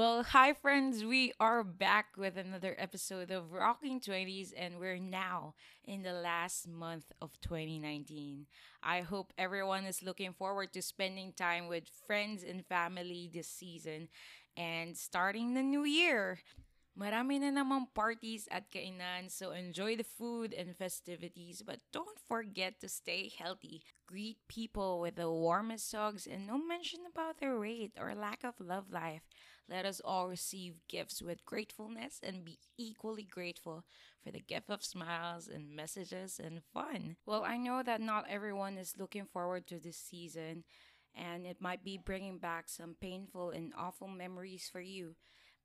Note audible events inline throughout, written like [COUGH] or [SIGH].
Well, hi friends, we are back with another episode of Rocking 20s and we're now in the last month of 2019. I hope everyone is looking forward to spending time with friends and family this season and starting the new year. Marami na namang parties at kainan, so enjoy the food and festivities, but don't forget to stay healthy. Greet people with the warmest hugs and no mention about their weight or lack of love life. Let us all receive gifts with gratefulness and be equally grateful for the gift of smiles and messages and fun. Well, I know that not everyone is looking forward to this season, and it might be bringing back some painful and awful memories for you.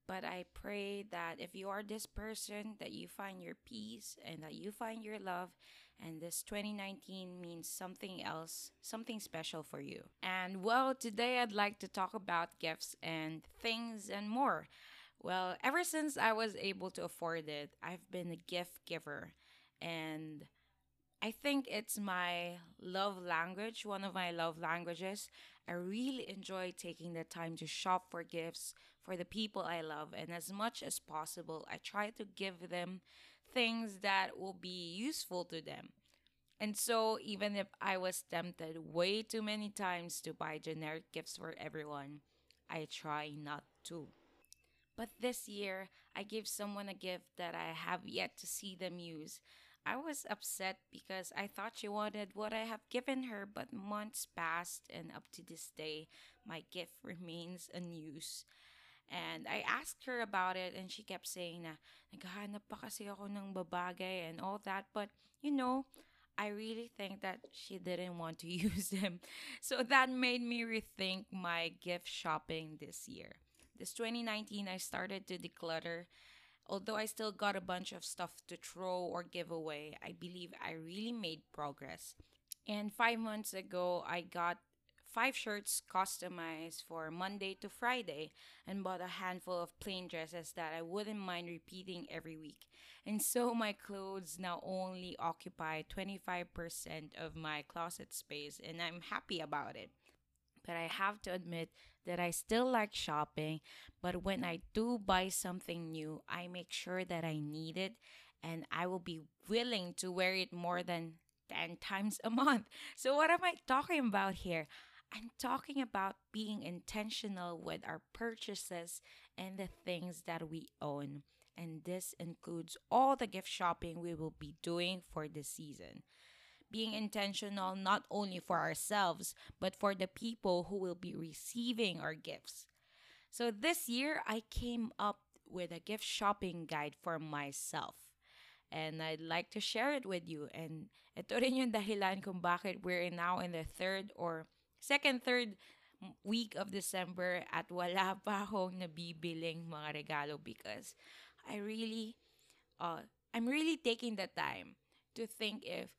But I pray that if you are this person, that you find your peace and that you find your love. And this 2019 means something else, something special for you. And well, today I'd like to talk about gifts and things and more. Well, ever since I was able to afford it, I've been a gift giver. And I think it's my love language, one of my love languages. I really enjoy taking the time to shop for gifts for the people I love, and as much as possible, I try to give them things that will be useful to them. And so, even if I was tempted way too many times to buy generic gifts for everyone, I try not to. But this year, I gave someone a gift that I have yet to see them use. I was upset because I thought she wanted what I have given her, but months passed, and up to this day, my gift remains unused. And I asked her about it, and she kept saying na, naghahanap pa kasi ako ng babagay and all that. But, you know, I really think that she didn't want to [LAUGHS] use them. So that made me rethink my gift shopping this year. This 2019, I started to declutter. Although I still got a bunch of stuff to throw or give away, I believe I really made progress. And five months ago, I got five shirts customized for Monday to Friday and bought a handful of plain dresses that I wouldn't mind repeating every week. And so [LAUGHS] my clothes now only occupy 25% of my closet space, and I'm happy about it. But I have to admit that I still like shopping, but when I do buy something new, I make sure that I need it and I will be willing to wear it more than 10 [LAUGHS] times a month. So, what am I talking about here? I'm talking about being intentional with our purchases and the things that we own. And this includes all the gift shopping we will be doing for this season. Being intentional not only for ourselves, but for the people who will be receiving our gifts. So this year, I came up with a gift shopping guide for myself. And I'd like to share it with you. And ito rin yung dahilan kung bakit we're now in the third or second, third week of December at wala pa akong nabibiling mga regalo because I really, uh, I'm really taking the time to think if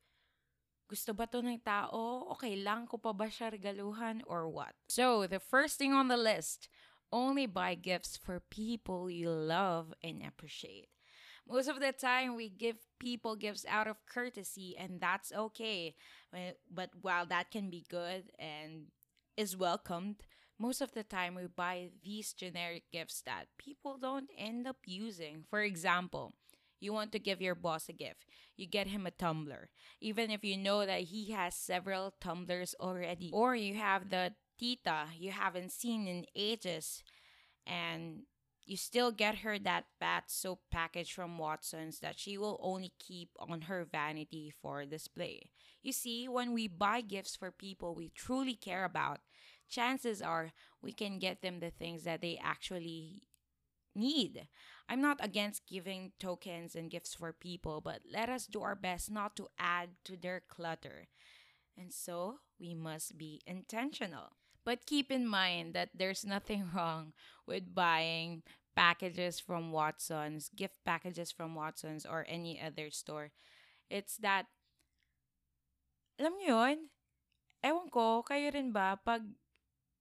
gusto ba to ng tao? Okay lang ko pa ba siya regaluhan or what? So, the first thing on the list, only buy gifts for people you love and appreciate. Most of the time, we give people gifts out of courtesy, and that's okay. But while that can be good and is welcomed, most of the time we buy these generic gifts that people don't end up using. For example, you want to give your boss a gift, you get him a tumbler, even if you know that he has several tumblers already, or you have the tita you haven't seen in ages, and you still get her that bath soap package from Watson's that she will only keep on her vanity for display. You see, when we buy gifts for people we truly care about, chances are we can get them the things that they actually need. I'm not against giving tokens and gifts for people, but let us do our best not to add to their clutter. And so we must be intentional. But keep in mind that there's nothing [LAUGHS] wrong with buying packages from Watson's, gift packages from Watson's, or any other store. It's that, alam niyo yun, ewan ko, kayo rin ba, pag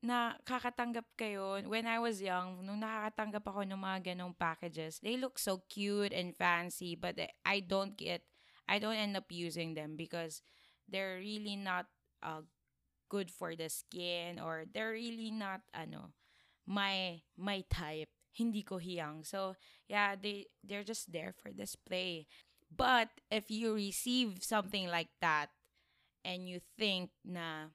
nakakatanggap kayo, when I was young, nung nakakatanggap ako ng mga ganong packages, they look so cute and fancy, but I don't get, I don't end up using them because they're really not uh, good for the skin or they're really not ano my my type hindi ko hiyang. So, yeah, they they're just there for display. But if you receive something like that and you think na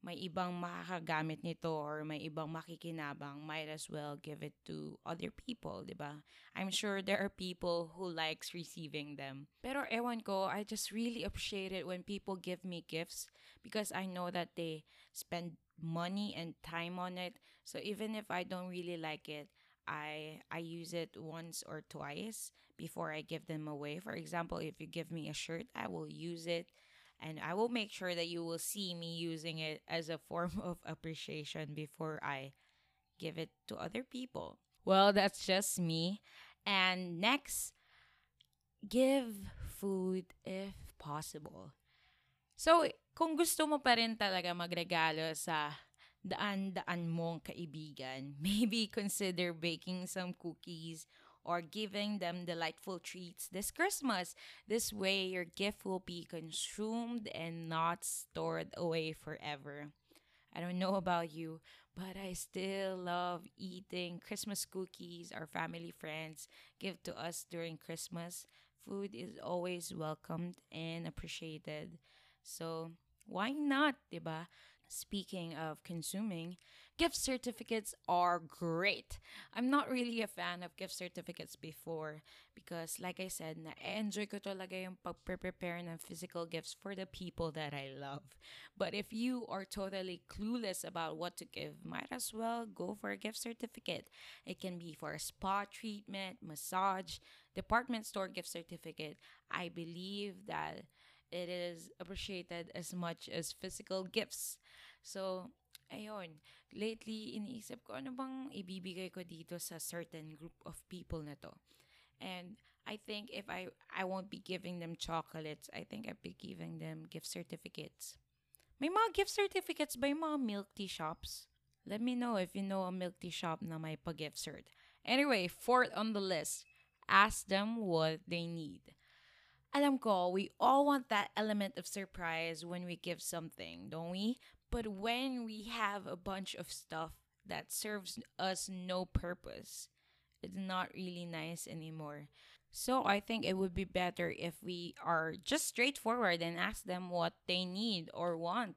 may ibang makakagamit nito or may ibang makikinabang, might as well give it to other people, di ba? I'm sure there are people who likes receiving them. Pero ewan ko, I just really appreciate it when people give me gifts because I know that they spend money and time on it. So even if I don't really like it, I I use it once or twice before I give them away. For example, if you give me a shirt, I will use it and I will make sure that you will see me using it [LAUGHS] as a form of appreciation before I give it to other people. Well, that's just me. And next, give food if possible. So, kung gusto mo pa rin talaga magregalo sa daan-daan mong kaibigan, [LAUGHS] maybe consider baking some cookies or giving them delightful treats this Christmas. This way, your gift will be consumed and not stored away forever. I don't know about you, but I still love eating Christmas cookies our family friends give to us during Christmas. Food is always welcomed and appreciated. So, why not, diba? Speaking of consuming, gift certificates are great. I'm not really a fan of gift certificates before because like I said, na-enjoy ko talaga yung pag-prepare ng physical gifts for the people that I love. But if you are totally clueless about what to give, might as well go for a gift certificate. It can be for a spa treatment, massage, department store gift certificate. I believe that it is appreciated as much as physical gifts. So, ayun, lately iniisip ko ano bang ibibigay ko dito sa certain group of people na to. And I think if I I won't be giving them chocolates, I think I'll be giving them gift certificates. May mga gift certificates ba yung mga milk tea shops? Let me know if you know a milk tea shop na may pa-gift cert. Anyway, fourth on the list, ask them what they need. Alam ko, we all want that element of surprise when we give something, don't we? But when we have a bunch of stuff that serves us no purpose, it's not really nice anymore. So I think it would be better if we are just straightforward and ask them what they need or want.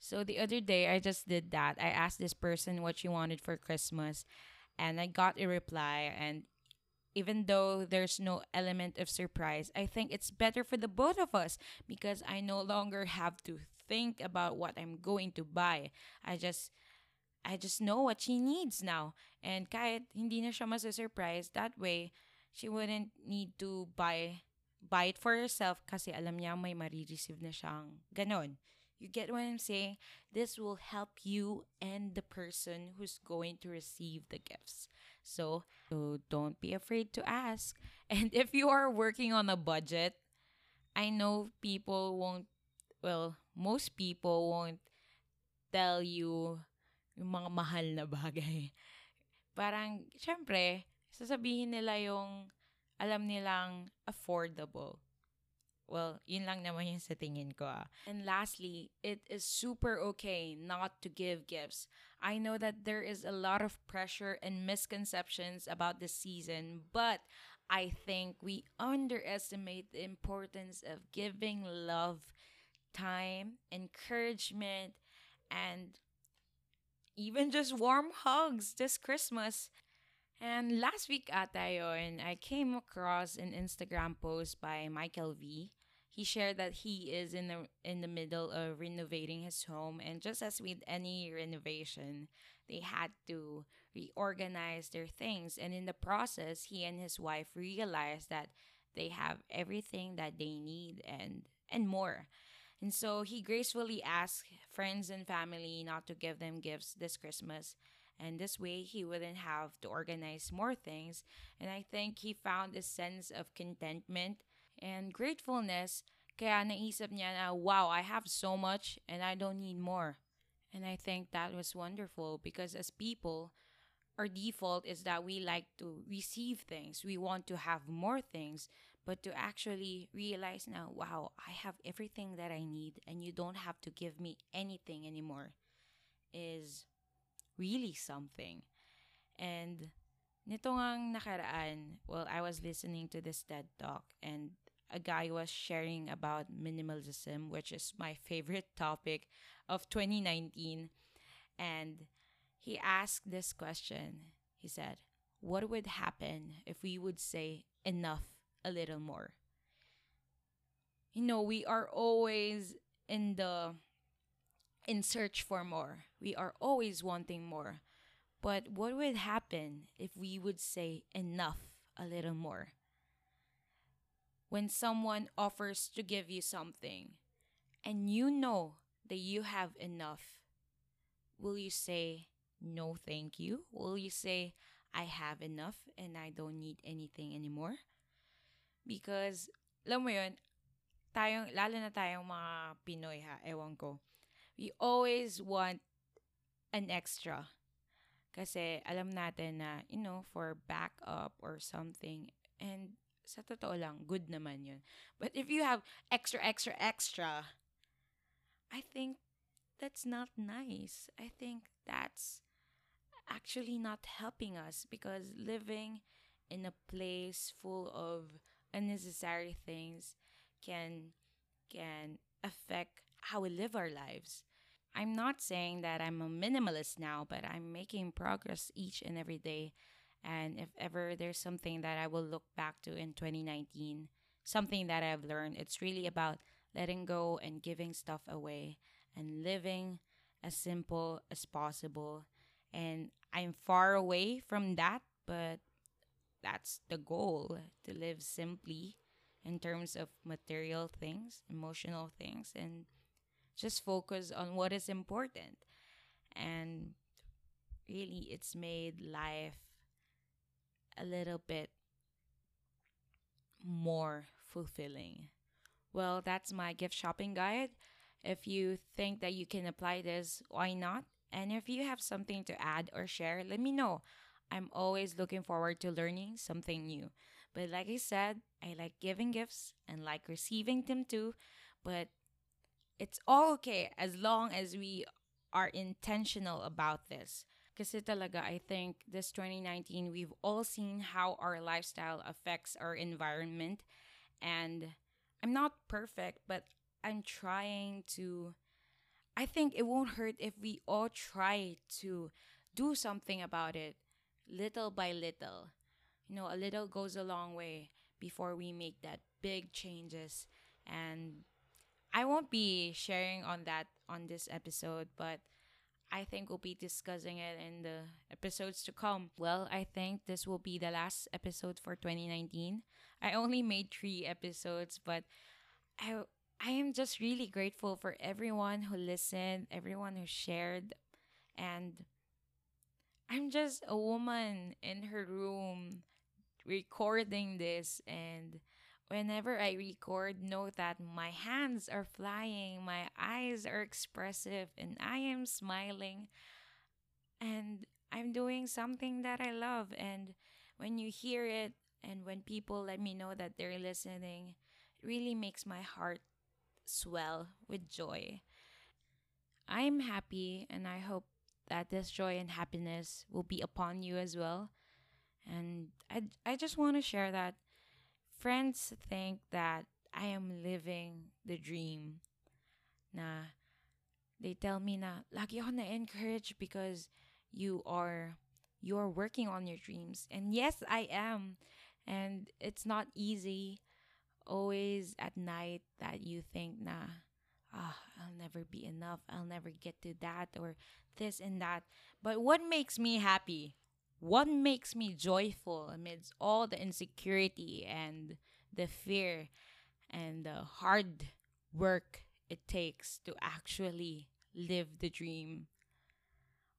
So the other day, I just did that. I asked this person what she wanted for Christmas, and I got a reply, and even though there's no element of surprise, I think it's better for the both of us because I no longer have to think about what I'm going to buy. I just I just know what she needs now. And kahit hindi na siya masa-surprise, that way, she wouldn't need to buy buy it for herself kasi alam niya may marireceive na siyang ganon. You get what I'm saying? This will help you and the person who's going to receive the gifts. So, so don't be afraid to ask. [LAUGHS] And if you are working on a budget, I know people won't, well, most people won't tell you yung mga mahal na bagay. [LAUGHS] Parang, syempre, sasabihin nila yung alam nilang affordable. Well, yun lang naman yung sa tingin ko. Ah. And lastly, it is super okay not to give gifts. I know that there is a lot of pressure and misconceptions about the season, but I think we underestimate the importance of giving love, time, encouragement, and even just warm hugs this Christmas. And last week ata yun, I came across an Instagram post by Michael V he shared that he is in the in the middle of renovating his home and just as with any renovation they had to reorganize their things. And in the process he and his wife realized that they have everything that they need and and more. And so he gracefully asked friends and family not to give them gifts this christmas. And this way he wouldn't have to organize more things. And i think he found a sense of contentment and gratefulness. Kaya naisip niya na, wow, I have so much and I don't need more. And I think that was wonderful because as people, our default is that we like to receive things. We want to have more things, but to actually realize now, wow, I have everything that I need and you don't have to give me anything anymore is really something. And nito ngang nakaraan, well, I was listening to this TED Talk and a guy was sharing about minimalism, which is my favorite [LAUGHS] topic of 2019. And he asked this question. He said, What would happen if we would say enough a little more? You know, we are always in the in search for more. We are always wanting more. But what would happen if we would say enough a little more? When someone offers to give you something and you know that you have enough, will you say no thank you? Will you say I have enough and I don't need anything anymore? Because, alam mo yun, tayong, lalo na tayong mga Pinoy ha, ewan ko, we always want an extra Kasi alam natin na, you know, for backup or something. And sa totoo lang, good naman yun. But if you have extra, extra, extra, I think that's not nice. I think that's actually not helping us because living in a place full of unnecessary things can can affect how we live our lives. I'm not saying that I'm a minimalist now, but I'm making progress each and every day. And if ever there's something that I will look back to in 2019, something that I've learned, it's really about letting go and giving stuff away and living as simple as possible. And I'm far away from that, but that's the goal to live simply in terms of material things, emotional things, and just focus on what is important. And really, it's made life a little bit more fulfilling. Well, that's my gift shopping guide. If you think that you can apply this, why not? And if you have something to add or share, let me know. I'm always looking forward to learning something new. But like I said, I like giving gifts and like receiving them too. But it's all okay as long as we are intentional about this. Kasi talaga, I think this 2019, we've all seen how our lifestyle affects our environment. And I'm not perfect, but I'm trying to. I think it won't hurt if we all try to do something about it little by little. You know, a little goes a long way before we make that big changes. And I won't be sharing on that on this episode, but I think we'll be discussing it in the episodes to come. Well, I think this will be the last episode for 2019. I only made 3 episodes, but I I am just really grateful for everyone who listened, everyone who shared and I'm just a woman in her room recording this and whenever I record, know that my hands are flying, my eyes are expressive, and I am smiling. And I'm doing something that I love. And when you hear it, and when people let me know that they're listening, it really makes my heart swell with joy. I'm happy, and I hope that this joy and happiness will be upon you as well. And I, I just want to share that friends think that I am living the dream. Na they tell me na lagi ako na-encourage because you are you're working on your dreams. And yes, I am. And it's not easy always at night that you think na ah, I'll never be enough. I'll never get to that or this and that. But what makes me happy what makes me joyful amidst all the insecurity and the fear and the hard work it takes to actually live the dream?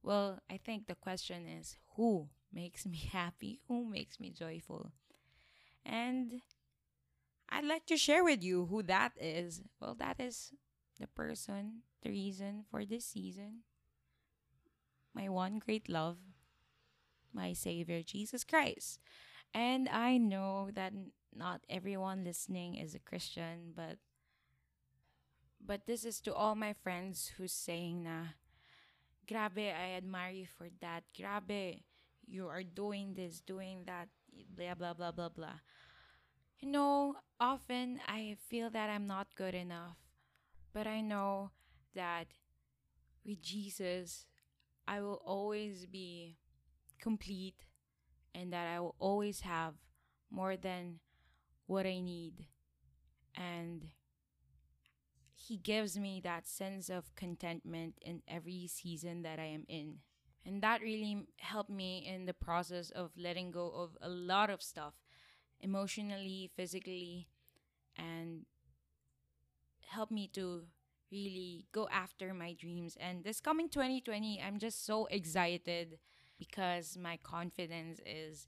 Well, I think the question is who makes me [LAUGHS] happy? Who makes me joyful? And I'd like to share with you who that is. Well, that is the person, the reason for this season. My one great love my Savior, Jesus Christ. And I know that not everyone listening is a Christian, but but this is to all my friends who's saying na grabe I admire you for that. Grabe you are doing this, doing that, blah blah blah blah blah. You know, often I feel that I'm not good enough, but I know that with Jesus, I will always be complete and that I will always have more than what I need. And He gives me that sense of contentment in every season that I am in. And that really helped me in the process of letting go of a lot of stuff emotionally, physically, and helped me to really go after my dreams. And this coming 2020, I'm just so excited because my confidence is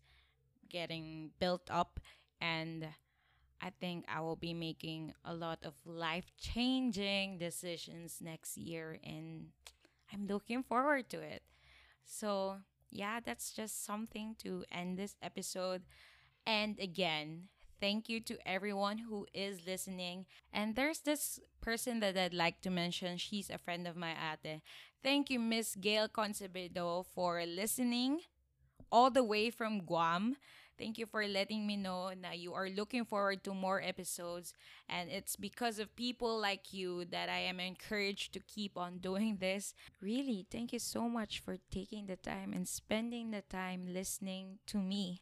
getting built up and I think I will be making a lot of life changing decisions next year and I'm looking forward to it. So, yeah, that's just something to end this episode. And again, thank you to everyone who is listening. And there's this person that I'd like to mention. She's a friend of my ate. Thank you, Miss Gail Concebedo, for listening all the way from Guam. Thank you for letting me know that you are looking forward to more episodes. And it's because of people like you that I am encouraged to keep on doing this. Really, thank you so much for taking the time and spending the time listening to me.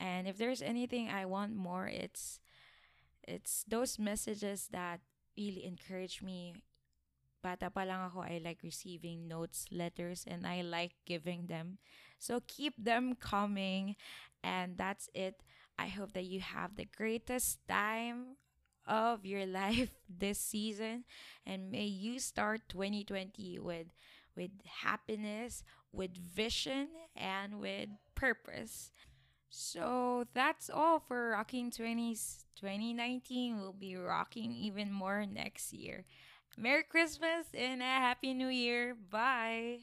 And if there's anything I want more, it's it's those messages that really encourage me. Bata pa lang ako, I like receiving notes, letters, and I like giving them. So keep them coming. And that's it. I hope that you have the greatest time of your [LAUGHS] life this season and may you start 2020 with with happiness, with vision and with purpose. So that's all for Rocking 20s 2019. We'll be rocking even more next year. Merry Christmas and a Happy New Year. Bye.